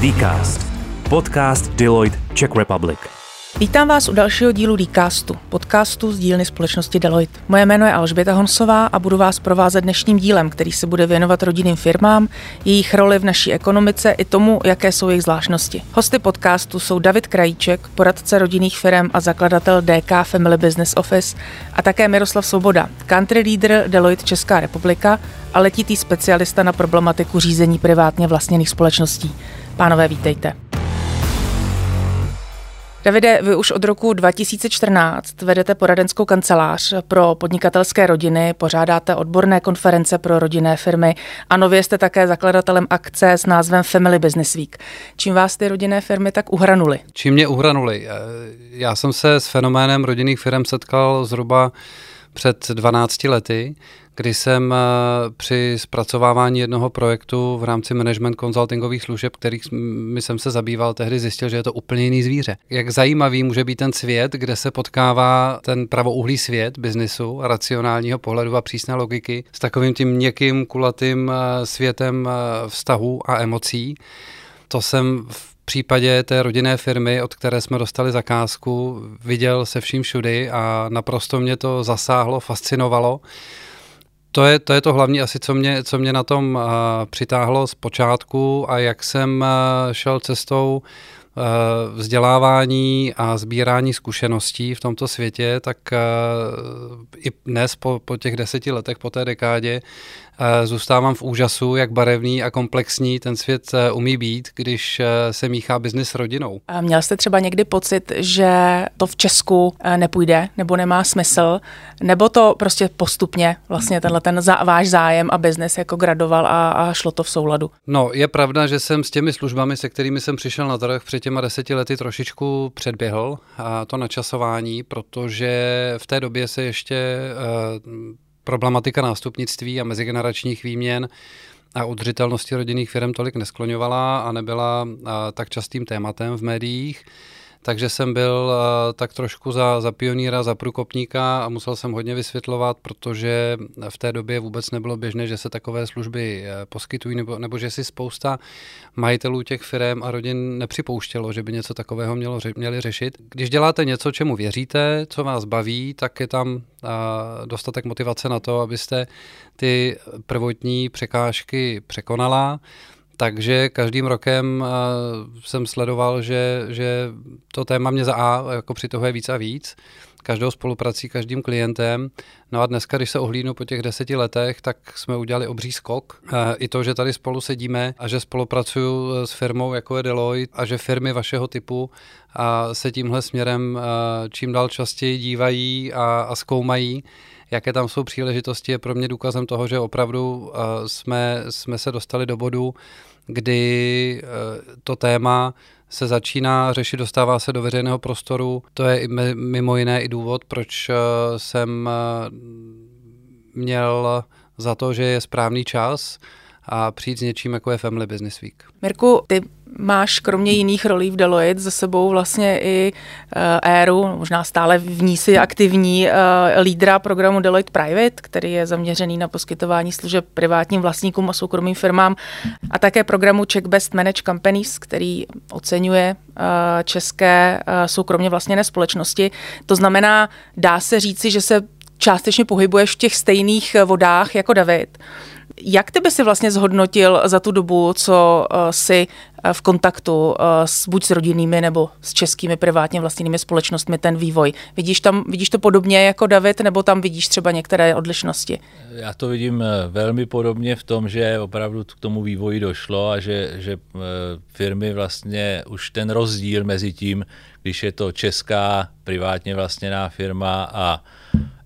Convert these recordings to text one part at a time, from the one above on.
Dcast. Podcast Deloitte Czech Republic. Vítám vás u dalšího dílu Dcastu, podcastu z dílny společnosti Deloitte. Moje jméno je Alžběta Honsová a budu vás provázet dnešním dílem, který se bude věnovat rodinným firmám, jejich roli v naší ekonomice i tomu, jaké jsou jejich zvláštnosti. Hosty podcastu jsou David Krajíček, poradce rodinných firm a zakladatel DK Family Business Office a také Miroslav Svoboda, country leader Deloitte Česká republika a letitý specialista na problematiku řízení privátně vlastněných společností. Pánové, vítejte. Davide, vy už od roku 2014 vedete poradenskou kancelář pro podnikatelské rodiny, pořádáte odborné konference pro rodinné firmy a nově jste také zakladatelem akce s názvem Family Business Week. Čím vás ty rodinné firmy tak uhranuly? Čím mě uhranuly? Já jsem se s fenoménem rodinných firm setkal zhruba před 12 lety, kdy jsem eh, při zpracovávání jednoho projektu v rámci management consultingových služeb, kterých jsem se zabýval, tehdy zjistil, že je to úplně jiný zvíře. Jak zajímavý může být ten svět, kde se potkává ten pravouhlý svět biznisu, racionálního pohledu a přísné logiky s takovým tím měkkým, kulatým eh, světem eh, vztahů a emocí. To jsem v případě té rodinné firmy, od které jsme dostali zakázku, viděl se vším všudy a naprosto mě to zasáhlo, fascinovalo to je, to je to hlavní asi, co mě, co mě na tom uh, přitáhlo z počátku a jak jsem uh, šel cestou uh, vzdělávání a sbírání zkušeností v tomto světě, tak uh, i dnes po, po těch deseti letech, po té dekádě, Zůstávám v úžasu, jak barevný a komplexní ten svět eh, umí být, když eh, se míchá biznis s rodinou. A měl jste třeba někdy pocit, že to v Česku eh, nepůjde nebo nemá smysl, nebo to prostě postupně vlastně tenhle ten zá, váš zájem a biznis jako gradoval a, a šlo to v souladu? No, je pravda, že jsem s těmi službami, se kterými jsem přišel na trh před těma deseti lety trošičku předběhl a to načasování, protože v té době se ještě uh, problematika nástupnictví a mezigeneračních výměn a udržitelnosti rodinných firm tolik neskloňovala a nebyla tak častým tématem v médiích takže jsem byl uh, tak trošku za, za pioníra, za průkopníka a musel jsem hodně vysvětlovat, protože v té době vůbec nebylo běžné, že se takové služby uh, poskytují, nebo, nebo že si spousta majitelů těch firm a rodin nepřipouštělo, že by něco takového mělo, měli řešit. Když děláte něco, čemu věříte, co vás baví, tak je tam uh, dostatek motivace na to, abyste ty prvotní překážky překonala. Takže každým rokem uh, jsem sledoval, že, že to téma mě za A jako přitahuje víc a víc každou spoluprací, každým klientem. No a dneska, když se ohlídnu po těch deseti letech, tak jsme udělali obří skok. I to, že tady spolu sedíme a že spolupracuju s firmou jako je Deloitte a že firmy vašeho typu se tímhle směrem čím dál častěji dívají a, a zkoumají, jaké tam jsou příležitosti, je pro mě důkazem toho, že opravdu jsme, jsme se dostali do bodu, kdy eh, to téma se začíná řešit, dostává se do veřejného prostoru. To je mimo jiné i důvod, proč eh, jsem eh, měl za to, že je správný čas a přijít s něčím, jako je Family Business Week. Mirku, ty máš kromě jiných rolí v Deloitte za sebou vlastně i uh, éru, možná stále v ní si aktivní uh, lídra programu Deloitte Private, který je zaměřený na poskytování služeb privátním vlastníkům a soukromým firmám a také programu Check Best Managed Companies, který oceňuje uh, české uh, soukromně vlastněné společnosti. To znamená, dá se říci, že se částečně pohybuješ v těch stejných vodách jako David. Jak ty by si vlastně zhodnotil za tu dobu, co uh, si uh, v kontaktu uh, s, buď s rodinnými nebo s českými privátně vlastními společnostmi ten vývoj? Vidíš, tam, vidíš to podobně jako David, nebo tam vidíš třeba některé odlišnosti? Já to vidím velmi podobně v tom, že opravdu k tomu vývoji došlo a že, že firmy vlastně už ten rozdíl mezi tím, když je to česká privátně vlastněná firma a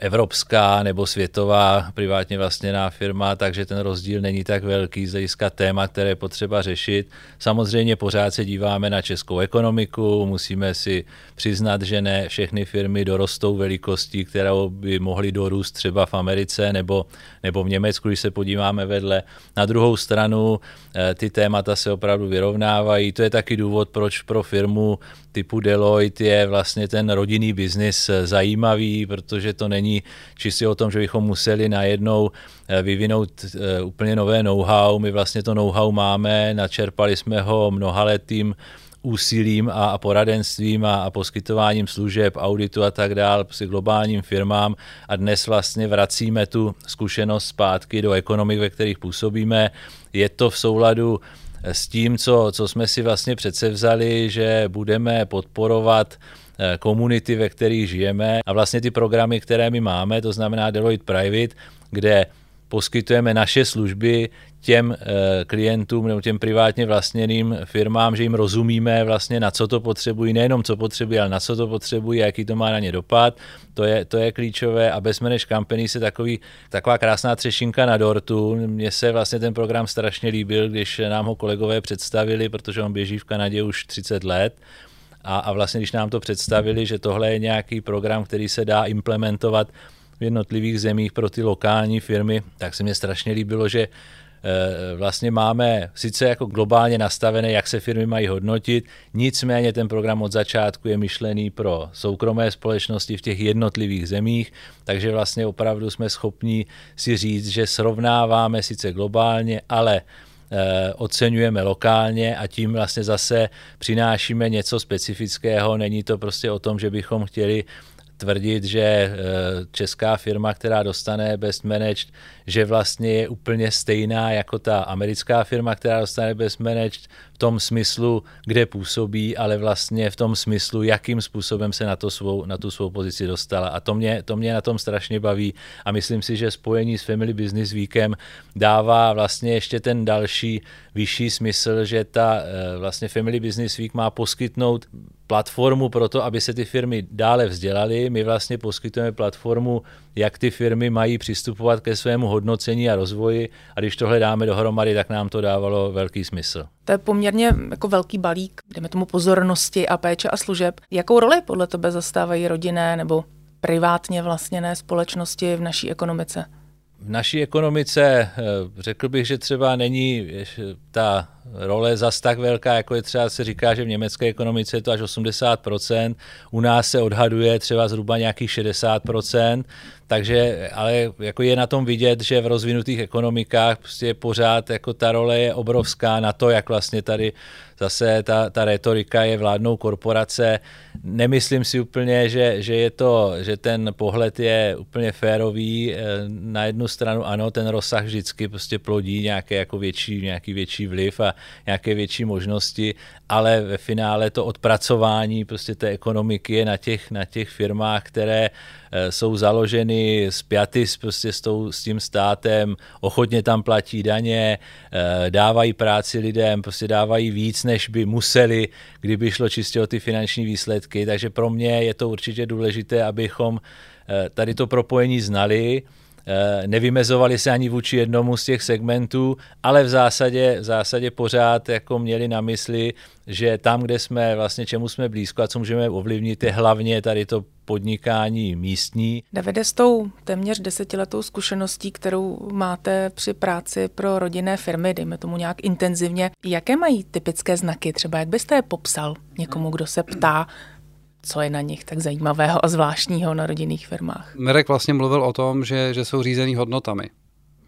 evropská nebo světová privátně vlastněná firma, takže ten rozdíl není tak velký z hlediska téma, které je potřeba řešit. Samozřejmě pořád se díváme na českou ekonomiku, musíme si přiznat, že ne všechny firmy dorostou velikostí, kterou by mohly dorůst třeba v Americe nebo, nebo v Německu, když se podíváme vedle. Na druhou stranu eh, ty témata se opravdu vyrovnávají. To je taky důvod, proč pro firmu typu Deloitte je vlastně ten rodinný biznis zajímavý, protože to není čistě o tom, že bychom museli najednou eh, vyvinout eh, úplně nové know-how. My vlastně to know-how máme, načerpali jsme ho mnohaletým úsilím a, poradenstvím a, poskytováním služeb, auditu a tak dál prostě globálním firmám a dnes vlastně vracíme tu zkušenost zpátky do ekonomik, ve kterých působíme. Je to v souladu s tím, co, co jsme si vlastně přece vzali, že budeme podporovat eh, komunity, ve kterých žijeme a vlastně ty programy, které my máme, to znamená Deloitte Private, kde poskytujeme naše služby těm eh, klientům nebo těm privátně vlastněným firmám, že jim rozumíme vlastně na co to potřebují, nejenom co potřebují, ale na co to potřebují, jaký to má na ně dopad. To je, to je klíčové a bez Manage Company se takový, taková krásná třešinka na dortu. Mně se vlastně ten program strašně líbil, když nám ho kolegové představili, protože on běží v Kanadě už 30 let. A, a vlastně, když nám to představili, že tohle je nějaký program, který se dá implementovat v jednotlivých zemích pro ty lokální firmy, tak se mi strašně líbilo, že vlastně máme sice jako globálně nastavené, jak se firmy mají hodnotit, nicméně ten program od začátku je myšlený pro soukromé společnosti v těch jednotlivých zemích, takže vlastně opravdu jsme schopni si říct, že srovnáváme sice globálně, ale eh, oceňujeme lokálně a tím vlastně zase přinášíme něco specifického. Není to prostě o tom, že bychom chtěli tvrdit, že eh, česká firma, která dostane Best Managed, že vlastně je úplně stejná jako ta americká firma, která dostane Best Managed v tom smyslu, kde působí, ale vlastně v tom smyslu, jakým způsobem se na, to svou, na tu svou pozici dostala. A to mě, to mě na tom strašně baví a myslím si, že spojení s Family Business Weekem dává vlastně ještě ten další vyšší smysl, že ta eh, vlastně Family Business Week má poskytnout platformu pro to, aby se ty firmy dále vzdělaly. My vlastně poskytujeme platformu, jak ty firmy mají přistupovat ke svému hodnocení a rozvoji a když tohle dáme dohromady, tak nám to dávalo velký smysl. To je poměrně jako velký balík, jdeme tomu pozornosti a péče a služeb. Jakou roli podle tebe zastávají rodinné nebo privátně vlastněné společnosti v naší ekonomice? V naší ekonomice eh, řekl bych, že třeba není ta role zas tak velká, jako je třeba se říká, že v německé ekonomice je to až 80%, u nás se odhaduje třeba zhruba nějakých 60%, takže ale jako je na tom vidět, že v rozvinutých ekonomikách prostě pořád jako ta role je obrovská na to, jak vlastně tady zase ta, ta retorika je vládnou korporace. Nemyslím si úplně, že, že, je to, že ten pohled je úplně férový. Eh, na jednu stranu ano, ten rozsah vždycky prostě plodí nějaké jako větší, nějaký větší vliv a nějaké větší možnosti, ale ve finále to odpracování prostě té ekonomiky je na těch, na těch firmách, které eh, jsou založeny spjaty s, prostě s, tou, s tím státem, ochotně tam platí daně, eh, dávají práci lidem, prostě dávají víc, než by museli, kdyby šlo čistě o ty finanční výsledky. Takže pro mě je to určitě důležité, abychom eh, tady to propojení znali, nevymezovali se ani vůči jednomu z těch segmentů, ale v zásadě, v zásadě pořád jako měli na mysli, že tam, kde jsme vlastně čemu jsme blízko a co můžeme ovlivnit, je hlavně tady to podnikání místní. Davide, s tou téměř desetiletou zkušeností, kterou máte při práci pro rodinné firmy, dejme tomu nějak intenzivně, jaké mají typické znaky? Třeba jak byste je popsal někomu, kdo se ptá, co je na nich tak zajímavého a zvláštního na rodinných firmách. Mirek vlastně mluvil o tom, že, že jsou řízený hodnotami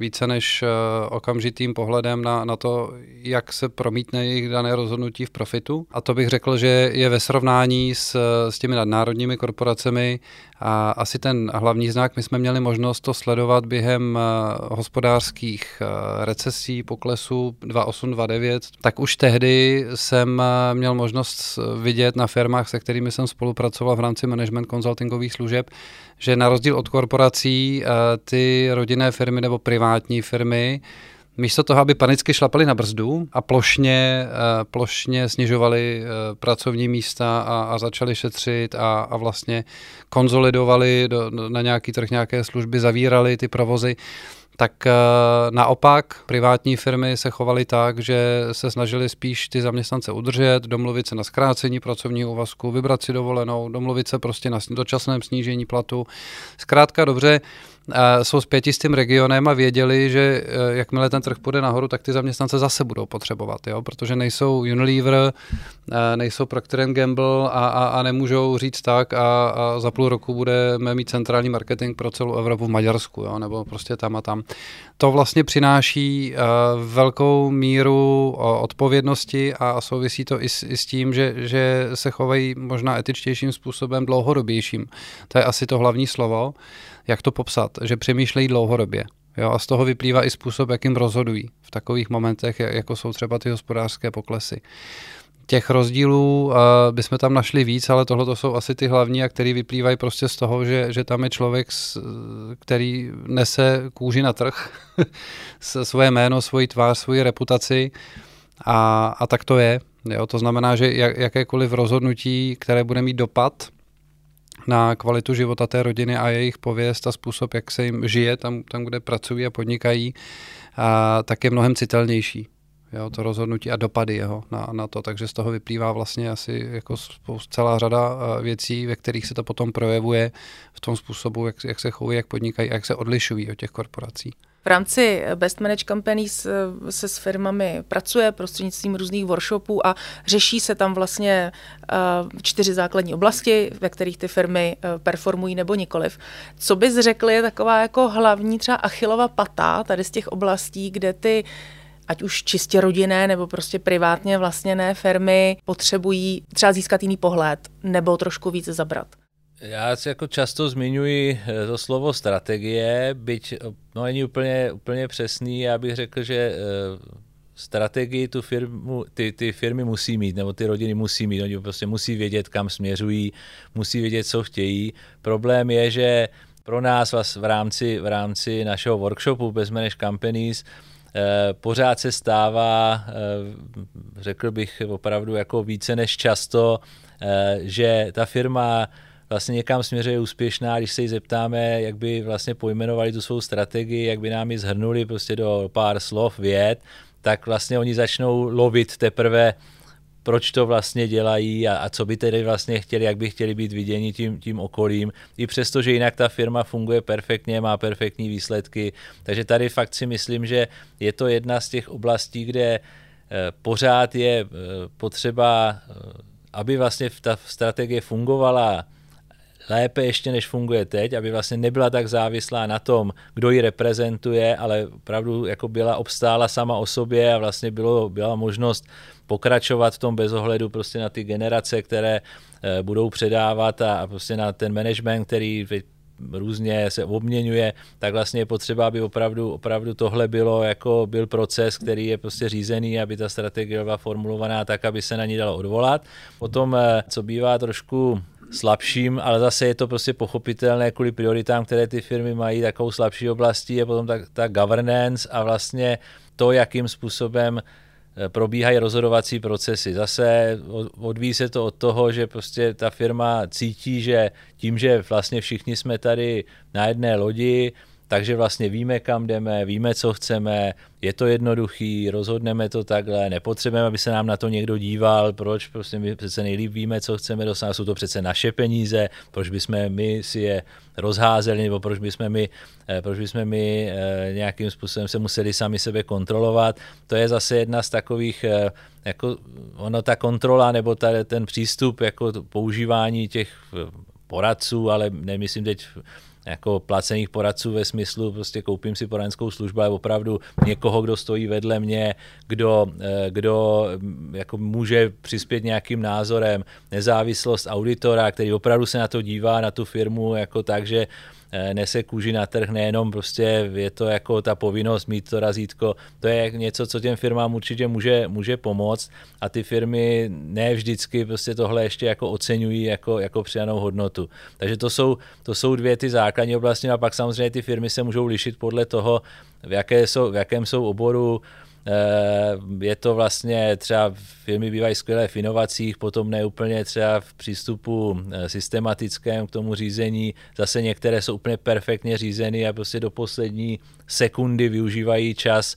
více než uh, okamžitým pohledem na, na to, jak se promítne jejich dané rozhodnutí v profitu. A to bych řekl, že je ve srovnání s, s těmi nadnárodními korporacemi a asi ten hlavní znak. My jsme měli možnost to sledovat během uh, hospodářských uh, recesí, poklesů 28, 29. Tak už tehdy jsem uh, měl možnost vidět na firmách, se kterými jsem spolupracoval v rámci management consultingových služeb, že na rozdíl od korporací ty rodinné firmy nebo privátní firmy místo toho, aby panicky šlapali na brzdu a plošně, plošně snižovali pracovní místa a, a začali šetřit a, a vlastně konzolidovali do, na nějaký trh nějaké služby, zavírali ty provozy, tak eh, naopak privátní firmy se chovaly tak, že se snažili spíš ty zaměstnance udržet, domluvit se na zkrácení pracovního úvazku, vybrat si dovolenou, domluvit se prostě na dočasném snížení platu. Zkrátka dobře, jsou spěti s tím regionem a věděli, že eh, jakmile ten trh půjde nahoru, tak ty zaměstnance zase budou potřebovat, jo? protože nejsou Unilever, eh, nejsou Procter Gamble a, a, a nemůžou říct tak a, a za půl roku budeme mít centrální marketing pro celou Evropu v Maďarsku, jo? nebo prostě tam a tam. To vlastně přináší uh, velkou míru odpovědnosti a souvisí to i s, i s tím, že, že se chovají možná etičtějším způsobem, dlouhodobějším. To je asi to hlavní slovo jak to popsat, že přemýšlejí dlouhodobě. Jo, a z toho vyplývá i způsob, jakým rozhodují v takových momentech, jako jsou třeba ty hospodářské poklesy. Těch rozdílů bychom tam našli víc, ale tohle to jsou asi ty hlavní, a které vyplývají prostě z toho, že, že tam je člověk, který nese kůži na trh, svoje jméno, svoji tvář, svoji reputaci a, a tak to je. Jo, to znamená, že jak, jakékoliv rozhodnutí, které bude mít dopad na kvalitu života té rodiny a jejich pověst a způsob, jak se jim žije tam, tam kde pracují a podnikají, a, tak je mnohem citelnější. Jo, to rozhodnutí a dopady jeho na, na to, takže z toho vyplývá vlastně asi jako spoust, celá řada věcí, ve kterých se to potom projevuje v tom způsobu, jak, jak se chovají, jak podnikají jak se odlišují od těch korporací. V rámci Best Manage Companies eh, se s firmami pracuje prostřednictvím různých workshopů a řeší se tam vlastně eh, čtyři základní oblasti, ve kterých ty firmy eh, performují nebo nikoliv. Co bys řekl je taková jako hlavní třeba achilova pata tady z těch oblastí, kde ty ať už čistě rodinné nebo prostě privátně vlastněné firmy potřebují třeba získat jiný pohled nebo trošku víc zabrat? Já si jako často zmiňuji eh, to slovo strategie, byť eh, no, není úplně, úplně přesný. Já bych řekl, že eh, strategii tu firmu, ty, ty firmy musí mít, nebo ty rodiny musí mít. Oni prostě musí vědět, kam směřují, musí vědět, co chtějí. Problém je, že pro nás v rámci, v rámci našeho workshopu Best Manage Companies pořád se stává, řekl bych opravdu jako více než často, že ta firma vlastně někam směřuje úspěšná, když se jí zeptáme, jak by vlastně pojmenovali tu svou strategii, jak by nám ji zhrnuli prostě do pár slov, věd, tak vlastně oni začnou lovit teprve proč to vlastně dělají a, a co by tedy vlastně chtěli, jak by chtěli být viděni tím, tím okolím, i přesto, že jinak ta firma funguje perfektně, má perfektní výsledky. Takže tady fakt si myslím, že je to jedna z těch oblastí, kde eh, pořád je eh, potřeba, eh, aby vlastně ta strategie fungovala lépe ještě, než funguje teď, aby vlastně nebyla tak závislá na tom, kdo ji reprezentuje, ale opravdu jako byla obstála sama o sobě a vlastně bylo, byla možnost pokračovat v tom bez ohledu prostě na ty generace, které eh, budou předávat a, prostě na ten management, který různě se obměňuje, tak vlastně je potřeba, aby opravdu, opravdu tohle bylo jako byl proces, který je prostě řízený, aby ta strategie byla formulovaná tak, aby se na ní dalo odvolat. Potom, eh, co bývá trošku slabším, ale zase je to prostě pochopitelné kvůli prioritám, které ty firmy mají, takovou slabší oblastí je potom ta, ta governance a vlastně to, jakým způsobem probíhají rozhodovací procesy. Zase odvíjí se to od toho, že prostě ta firma cítí, že tím, že vlastně všichni jsme tady na jedné lodi, takže vlastně víme, kam jdeme, víme, co chceme, je to jednoduchý, rozhodneme to takhle, nepotřebujeme, aby se nám na to někdo díval, proč, prostě my přece nejlíp víme, co chceme dosáhnout, jsou to přece naše peníze, proč bychom my si je rozházeli, nebo proč bychom my, eh, proč bychom my eh, nějakým způsobem se museli sami sebe kontrolovat. To je zase jedna z takových, eh, jako ono ta kontrola, nebo ta, ten přístup, jako používání těch poradců, ale nemyslím teď jako placených poradců ve smyslu, prostě koupím si poradenskou službu, ale opravdu někoho, kdo stojí vedle mě, kdo, eh, kdo mm, jako může přispět nějakým názorem, nezávislost auditora, který opravdu se na to dívá, na tu firmu, jako tak, že nese kůži na trh, nejenom prostě je to jako ta povinnost mít to razítko, to je něco, co těm firmám určitě může, může pomoct. A ty firmy ne vždycky prostě tohle ještě jako oceňují jako, jako přijanou hodnotu. Takže to jsou, to jsou dvě ty základní oblasti. A pak samozřejmě ty firmy se můžou lišit podle toho, v, jaké jsou, v jakém jsou oboru, je to vlastně třeba firmy bývají skvělé v inovacích, potom ne úplně třeba v přístupu systematickém k tomu řízení, zase některé jsou úplně perfektně řízeny a prostě do poslední sekundy využívají čas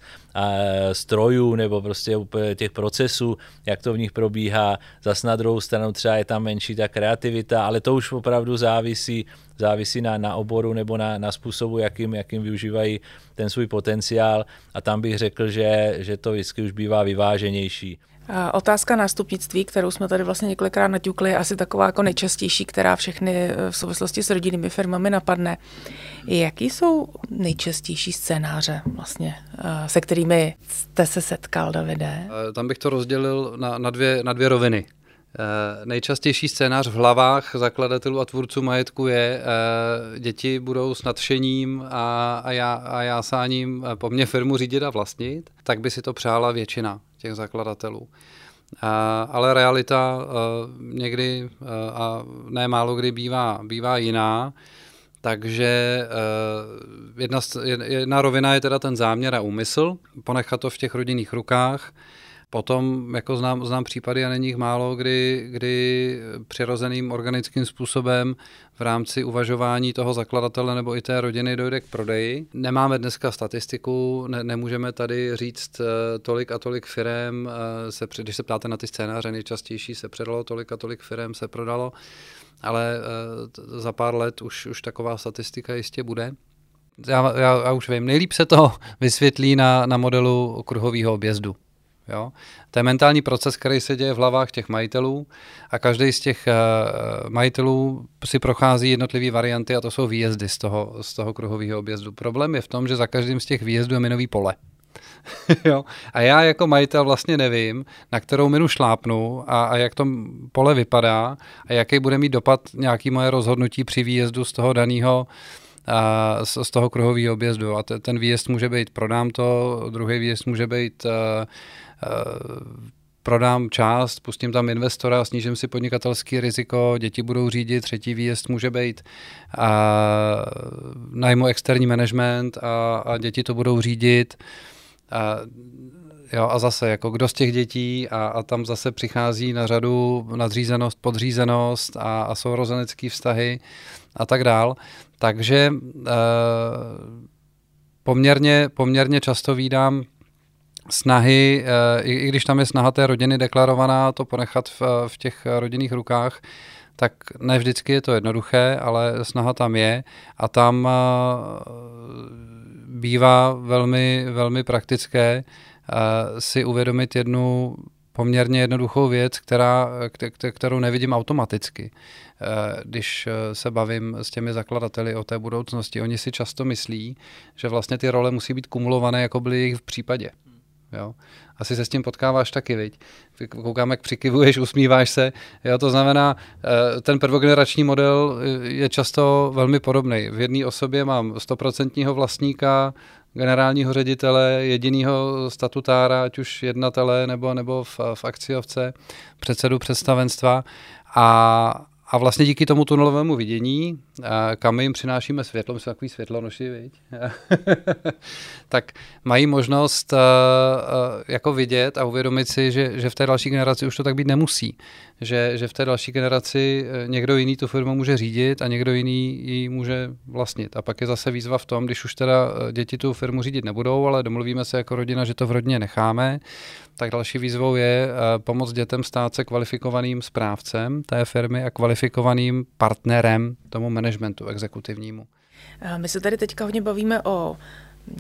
strojů nebo prostě těch procesů, jak to v nich probíhá. Zas na druhou stranu třeba je tam menší ta kreativita, ale to už opravdu závisí, závisí na, na oboru nebo na, na způsobu, jakým, jakým využívají ten svůj potenciál a tam bych řekl, že, že to vždycky už bývá vyváženější. Otázka nástupnictví, kterou jsme tady vlastně několikrát naťukli, je asi taková jako nejčastější, která všechny eh, v souvislosti s rodinnými firmami napadne. Jaký jsou nejčastější scénáře vlastně, eh, se kterými jste se setkal, Davide? Eh, tam bych to rozdělil na, na, dvě, na dvě roviny. Nejčastější scénář v hlavách zakladatelů a tvůrců majetku je, děti budou s nadšením a, a, já, a jásáním po mně firmu řídit a vlastnit, tak by si to přála většina těch zakladatelů. A, ale realita někdy a ne málo kdy bývá, bývá jiná. Takže jedna, jedna rovina je teda ten záměr a úmysl, ponechat to v těch rodinných rukách, Potom jako znám, znám případy a není jich málo, kdy, kdy přirozeným organickým způsobem v rámci uvažování toho zakladatele nebo i té rodiny dojde k prodeji. Nemáme dneska statistiku, ne, nemůžeme tady říct eh, tolik a tolik firem, eh, se, když se ptáte na ty scénáře, nejčastější se předalo, tolik a tolik firem se prodalo, ale eh, za pár let už, už taková statistika jistě bude. Já, já, já už vím, nejlíp se to vysvětlí na, na modelu kruhového objezdu. Jo? To je mentální proces, který se děje v hlavách těch majitelů a každý z těch uh, majitelů si prochází jednotlivé varianty a to jsou výjezdy z toho, z toho kruhového objezdu. Problém je v tom, že za každým z těch výjezdů je minový pole. jo? A já jako majitel vlastně nevím, na kterou minu šlápnu a, a jak to pole vypadá a jaký bude mít dopad nějaký moje rozhodnutí při výjezdu z toho daného z, z toho kruhového objezdu. A te, ten výjezd může být prodám to, druhý výjezd může být uh, uh, prodám část, pustím tam investora, snížím si podnikatelský riziko, děti budou řídit, třetí výjezd může být a najmu externí management a, a děti to budou řídit. A, jo, a zase, jako kdo z těch dětí a, a tam zase přichází na řadu nadřízenost, podřízenost a, a sourozenecké vztahy a tak dál. Takže e, poměrně, poměrně často výdám snahy, e, i, i když tam je snaha té rodiny deklarovaná, to ponechat v, v těch rodinných rukách, tak ne vždycky je to jednoduché, ale snaha tam je. A tam e, bývá velmi, velmi praktické si uvědomit jednu poměrně jednoduchou věc, která, kterou nevidím automaticky. Eh, když eh, se bavím s těmi zakladateli o té budoucnosti, oni si často myslí, že vlastně ty role musí být kumulované, jako byly jejich v případě. Jo? Asi se s tím potkáváš taky, viď? Koukám, jak přikivuješ, usmíváš se. Jo? To znamená, eh, ten prvogenerační model je často velmi podobný. V jedné osobě mám stoprocentního vlastníka, generálního ředitele, jediného statutára, ať už jednatele nebo, nebo v, v akciovce, předsedu představenstva. A, a vlastně díky tomu tunelovému vidění, kam jim přinášíme světlo, my jsme takový světlonoši, viď? tak mají možnost jako vidět a uvědomit si, že, že v té další generaci už to tak být nemusí. Že, že v té další generaci e, někdo jiný tu firmu může řídit a někdo jiný ji může vlastnit. A pak je zase výzva v tom, když už teda děti tu firmu řídit nebudou, ale domluvíme se jako rodina, že to v rodině necháme, tak další výzvou je pomoct dětem stát se kvalifikovaným správcem té firmy a kvalifikovaným partnerem tomu managementu exekutivnímu. My se tady teďka hodně bavíme o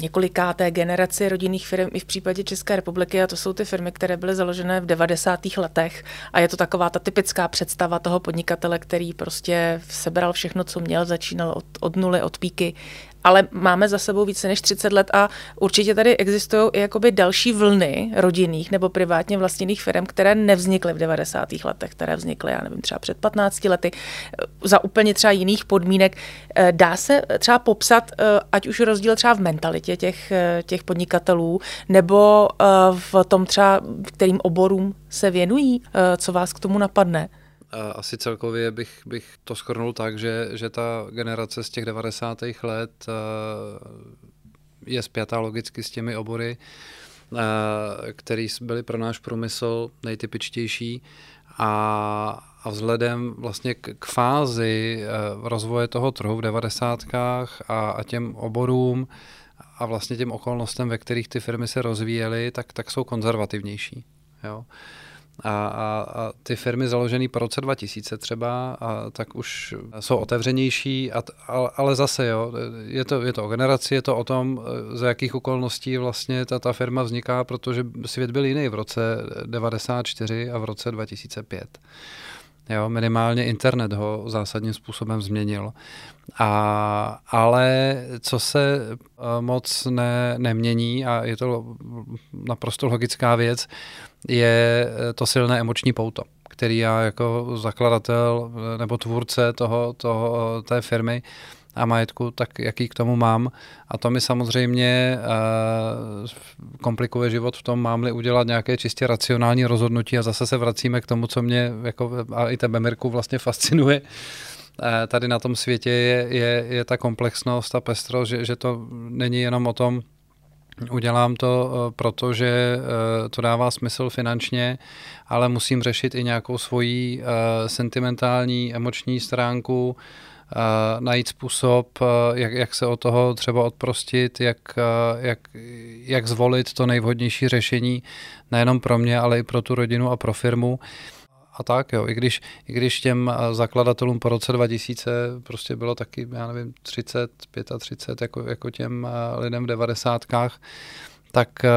několikáté generaci rodinných firm i v případě České republiky a to jsou ty firmy, které byly založené v 90. letech a je to taková ta typická představa toho podnikatele, který prostě sebral všechno, co měl, začínal od, od nuly, od píky ale máme za sebou více než 30 let a určitě tady existují i jakoby další vlny rodinných nebo privátně vlastněných firm, které nevznikly v 90. letech, které vznikly, já nevím, třeba před 15 lety, za úplně třeba jiných podmínek. Eh, dá se třeba popsat, eh, ať už rozdíl třeba v mentalitě těch, eh, těch podnikatelů, nebo v tom třeba, kterým oborům se věnují, co vás k tomu napadne? Asi celkově bych, bych to skrnul tak, že, že ta generace z těch 90. let eh, je spjatá logicky s těmi obory které byly pro náš průmysl nejtypičtější a, a vzhledem vlastně k, k fázi rozvoje toho trhu v devadesátkách a, a těm oborům a vlastně těm okolnostem, ve kterých ty firmy se rozvíjely, tak, tak jsou konzervativnější. Jo. A, a, a ty firmy založené po roce 2000 třeba, a, tak už jsou otevřenější, a, a, ale zase jo, je to, je to o generaci, je to o tom, za jakých okolností vlastně ta, ta firma vzniká, protože svět byl jiný v roce 94 a v roce 2005. Jo, minimálně internet ho zásadním způsobem změnil. A, ale co se eh, moc ne, nemění, a je to naprosto logická věc, je eh, to silné emoční pouto, který já jako zakladatel eh, nebo tvůrce toho, toho, té firmy a majetku, tak jaký k tomu mám. A to mi samozřejmě uh, komplikuje život v tom, mám-li udělat nějaké čistě racionální rozhodnutí a zase se vracíme k tomu, co mě jako, a i tebe, Mirku, vlastně fascinuje tady na tom světě je, je, je ta komplexnost a pestrost, že, že to není jenom o tom, Udělám to, eh, protože eh, to dává smysl finančně, ale musím řešit i nějakou svoji eh, sentimentální, emoční stránku, najít způsob, jak, jak se od toho třeba odprostit, jak, jak, jak zvolit to nejvhodnější řešení nejenom pro mě, ale i pro tu rodinu a pro firmu a tak, jo. I když, I když těm eh, zakladatelům po roce 2000 prostě bylo taky, já nevím, 30, 35, jako, jako těm eh, lidem v devadesátkách, tak eh,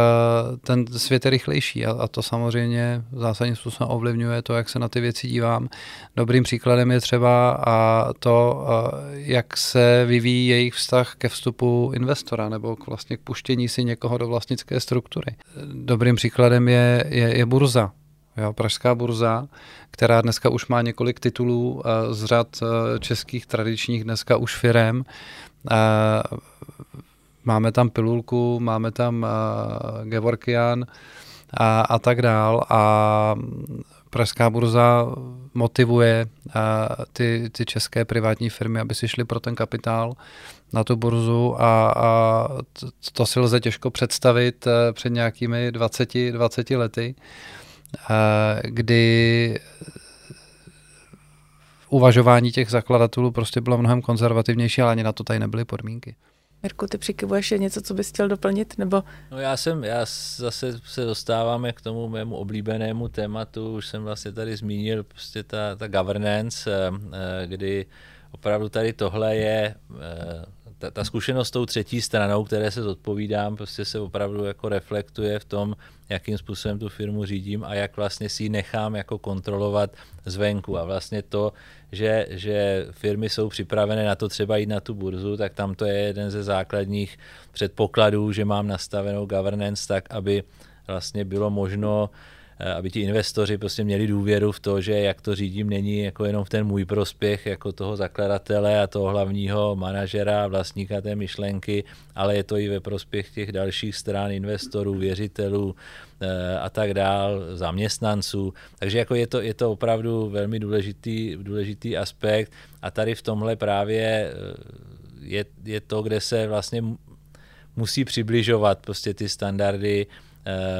ten svět je rychlejší a, a to samozřejmě zásadním způsobem ovlivňuje to, jak se na ty věci dívám. Dobrým příkladem je třeba a to, jak se vyvíjí jejich vztah ke vstupu investora nebo k vlastně k puštění si někoho do vlastnické struktury. Dobrým příkladem je, je, je burza. Jo, Pražská burza, která dneska už má několik titulů eh, z řad eh, českých tradičních dneska už firem. Máme tam Pilulku, máme tam Gevorkian a, a tak dál. A Pražská burza motivuje ty, ty české privátní firmy, aby si šly pro ten kapitál na tu burzu a, a to, to si lze těžko představit před nějakými 20, 20 lety kdy uvažování těch zakladatelů prostě bylo mnohem konzervativnější, ale ani na to tady nebyly podmínky. Mirku, ty přikivuješ je něco, co bys chtěl doplnit? Nebo? No já jsem, já zase se dostáváme k tomu mému oblíbenému tématu, už jsem vlastně tady zmínil prostě ta, ta governance, eh, eh, kdy opravdu tady tohle je eh, ta, ta zkušenost s tou třetí stranou, které se zodpovídám, prostě se opravdu jako reflektuje v tom, jakým způsobem tu firmu řídím a jak vlastně si ji nechám jako kontrolovat zvenku. A vlastně to, že, že firmy jsou připravené na to třeba jít na tu burzu, tak tam to je jeden ze základních předpokladů, že mám nastavenou governance tak, aby vlastně bylo možno uh, aby ti investoři prostě měli důvěru v to, že jak to řídím, není jako jenom v ten můj prospěch, jako toho zakladatele a toho hlavního manažera, vlastníka té myšlenky, ale je to i ve prospěch těch dalších stran, investorů, věřitelů eh, a tak dál, zaměstnanců. Takže jako je to, je to opravdu velmi důležitý, důležitý aspekt a tady v tomhle právě eh, je, je to, kde se vlastně musí přibližovat prostě ty standardy Eh,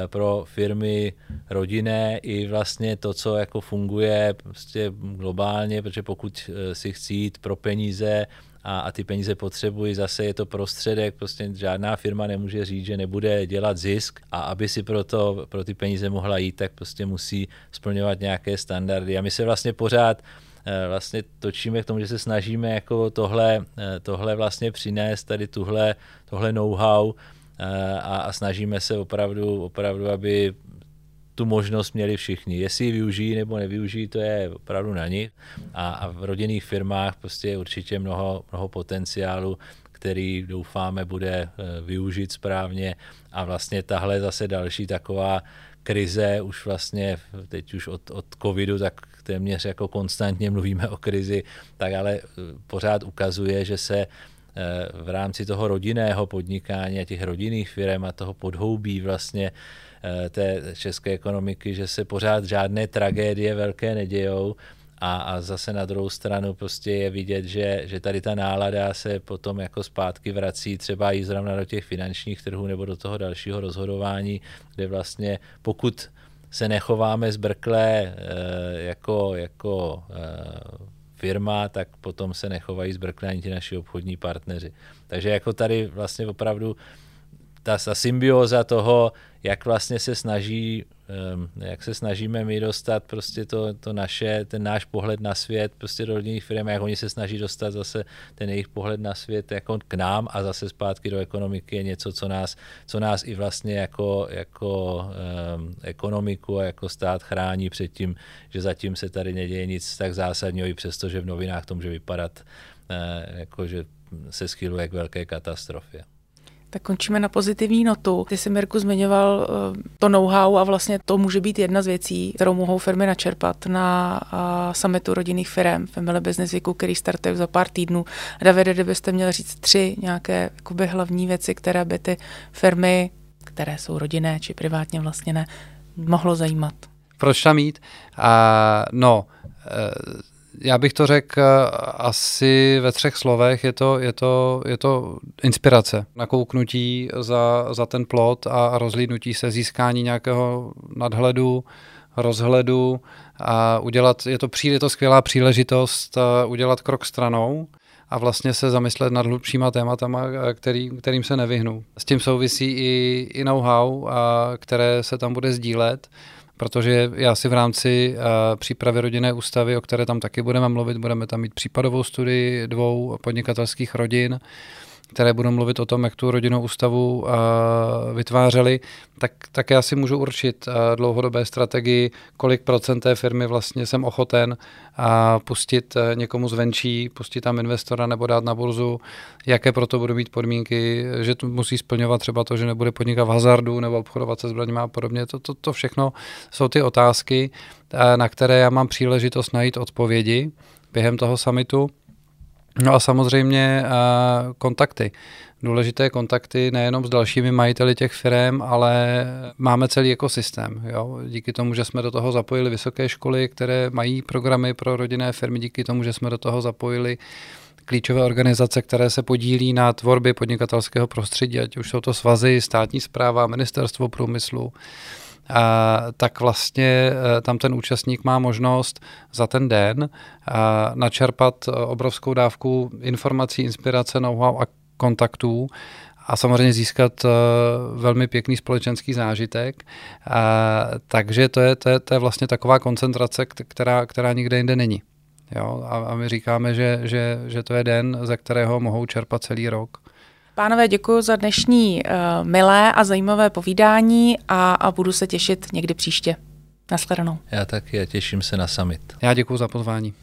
pro firmy rodinné i vlastně to, co jako funguje prostě globálně, protože pokud eh, si chci jít pro peníze a, a ty peníze potřebují, zase je to prostředek, prostě žádná firma nemůže říct, že nebude dělat zisk a aby si pro, to, pro ty peníze mohla jít, tak prostě musí splňovat nějaké standardy. A my se vlastně pořád eh, vlastně točíme k tomu, že se snažíme jako tohle, tohle vlastně přinést, tady tuhle, tohle know-how a, a snažíme se opravdu, opravdu, aby tu možnost měli všichni. Jestli ji využijí nebo nevyužijí, to je opravdu na nich. A, a v rodinných firmách prostě je určitě mnoho, mnoho potenciálu, který doufáme bude eh, využít správně. A vlastně tahle zase další taková krize, už vlastně teď už od, od covidu, tak téměř jako konstantně mluvíme o krizi, tak ale eh, pořád ukazuje, že se v rámci toho rodinného podnikání a těch rodinných firm a toho podhoubí vlastně eh, té české ekonomiky, že se pořád žádné tragédie velké nedějou. A, a zase na druhou stranu prostě je vidět, že, že tady ta nálada se potom jako zpátky vrací třeba i zrovna do těch finančních trhů nebo do toho dalšího rozhodování, kde vlastně pokud se nechováme zbrkle jako, jako firma, tak potom se nechovají zbrkle ani ti naši obchodní partneři. Takže jako tady vlastně opravdu ta, ta symbioza toho, jak vlastně se snaží, jak se snažíme my dostat prostě to, to naše, ten náš pohled na svět prostě do rodinných firm, jak oni se snaží dostat zase ten jejich pohled na svět jako k nám a zase zpátky do ekonomiky je něco, co nás, co nás i vlastně jako, jako um, ekonomiku a jako stát chrání před tím, že zatím se tady neděje nic tak zásadního, i přesto, že v novinách to může vypadat, uh, jako že se schyluje k velké katastrofě. Tak končíme na pozitivní notu. Ty jsi, Mirku, zmiňoval uh, to know-how a vlastně to může být jedna z věcí, kterou mohou firmy načerpat na uh, summitu rodinných firm Family Business Weeku, který startuje za pár týdnů. Davide, kdybyste měli říct tři nějaké jakoby, hlavní věci, které by ty firmy, které jsou rodinné či privátně vlastněné, mohlo zajímat. Proč tam jít? Uh, no, uh, já bych to řekl eh, asi ve třech slovech. Je to, je to, je to inspirace, nakouknutí za, za ten plot a rozlídnutí se, získání nějakého nadhledu, rozhledu a udělat, je to, je to skvělá příležitost eh, udělat krok stranou a vlastně se zamyslet nad hlubšíma tématama, eh, který, kterým se nevyhnu. S tím souvisí i, i know-how, které se tam bude sdílet protože já si v rámci uh, přípravy rodinné ústavy, o které tam taky budeme mluvit, budeme tam mít případovou studii dvou podnikatelských rodin, které budou mluvit o tom, jak tu rodinnou ústavu uh, vytvářeli, tak, tak já si můžu určit uh, dlouhodobé strategii, kolik procent té firmy vlastně jsem ochoten uh, pustit uh, někomu zvenčí, pustit tam investora nebo dát na burzu, jaké proto budou mít podmínky, že to musí splňovat třeba to, že nebude podnikat v hazardu nebo obchodovat se zbraněmi a podobně. To, to, to všechno jsou ty otázky, na které já mám příležitost najít odpovědi během toho samitu. No a samozřejmě uh, kontakty. Důležité kontakty nejenom s dalšími majiteli těch firm, ale máme celý ekosystém. Jo? Díky tomu, že jsme do toho zapojili vysoké školy, které mají programy pro rodinné firmy, díky tomu, že jsme do toho zapojili klíčové organizace, které se podílí na tvorbě podnikatelského prostředí, ať už jsou to svazy, státní zpráva, ministerstvo průmyslu, tak vlastně e, tam ten účastník má možnost za ten den načerpat e, obrovskou dávku informací, inspirace, know-how a kontaktů a samozřejmě získat e, velmi pěkný společenský zážitek. Takže to je, to je, to je vlastně taková koncentrace, která, která nikde jinde není. Jo? A, a my říkáme, že, že, že to je den, ze kterého mohou čerpat celý rok. Pánové, děkuji za dnešní uh, milé a zajímavé povídání a, a budu se těšit někdy příště. Nasledanou. Já taky a těším se na summit. Já děkuji za pozvání.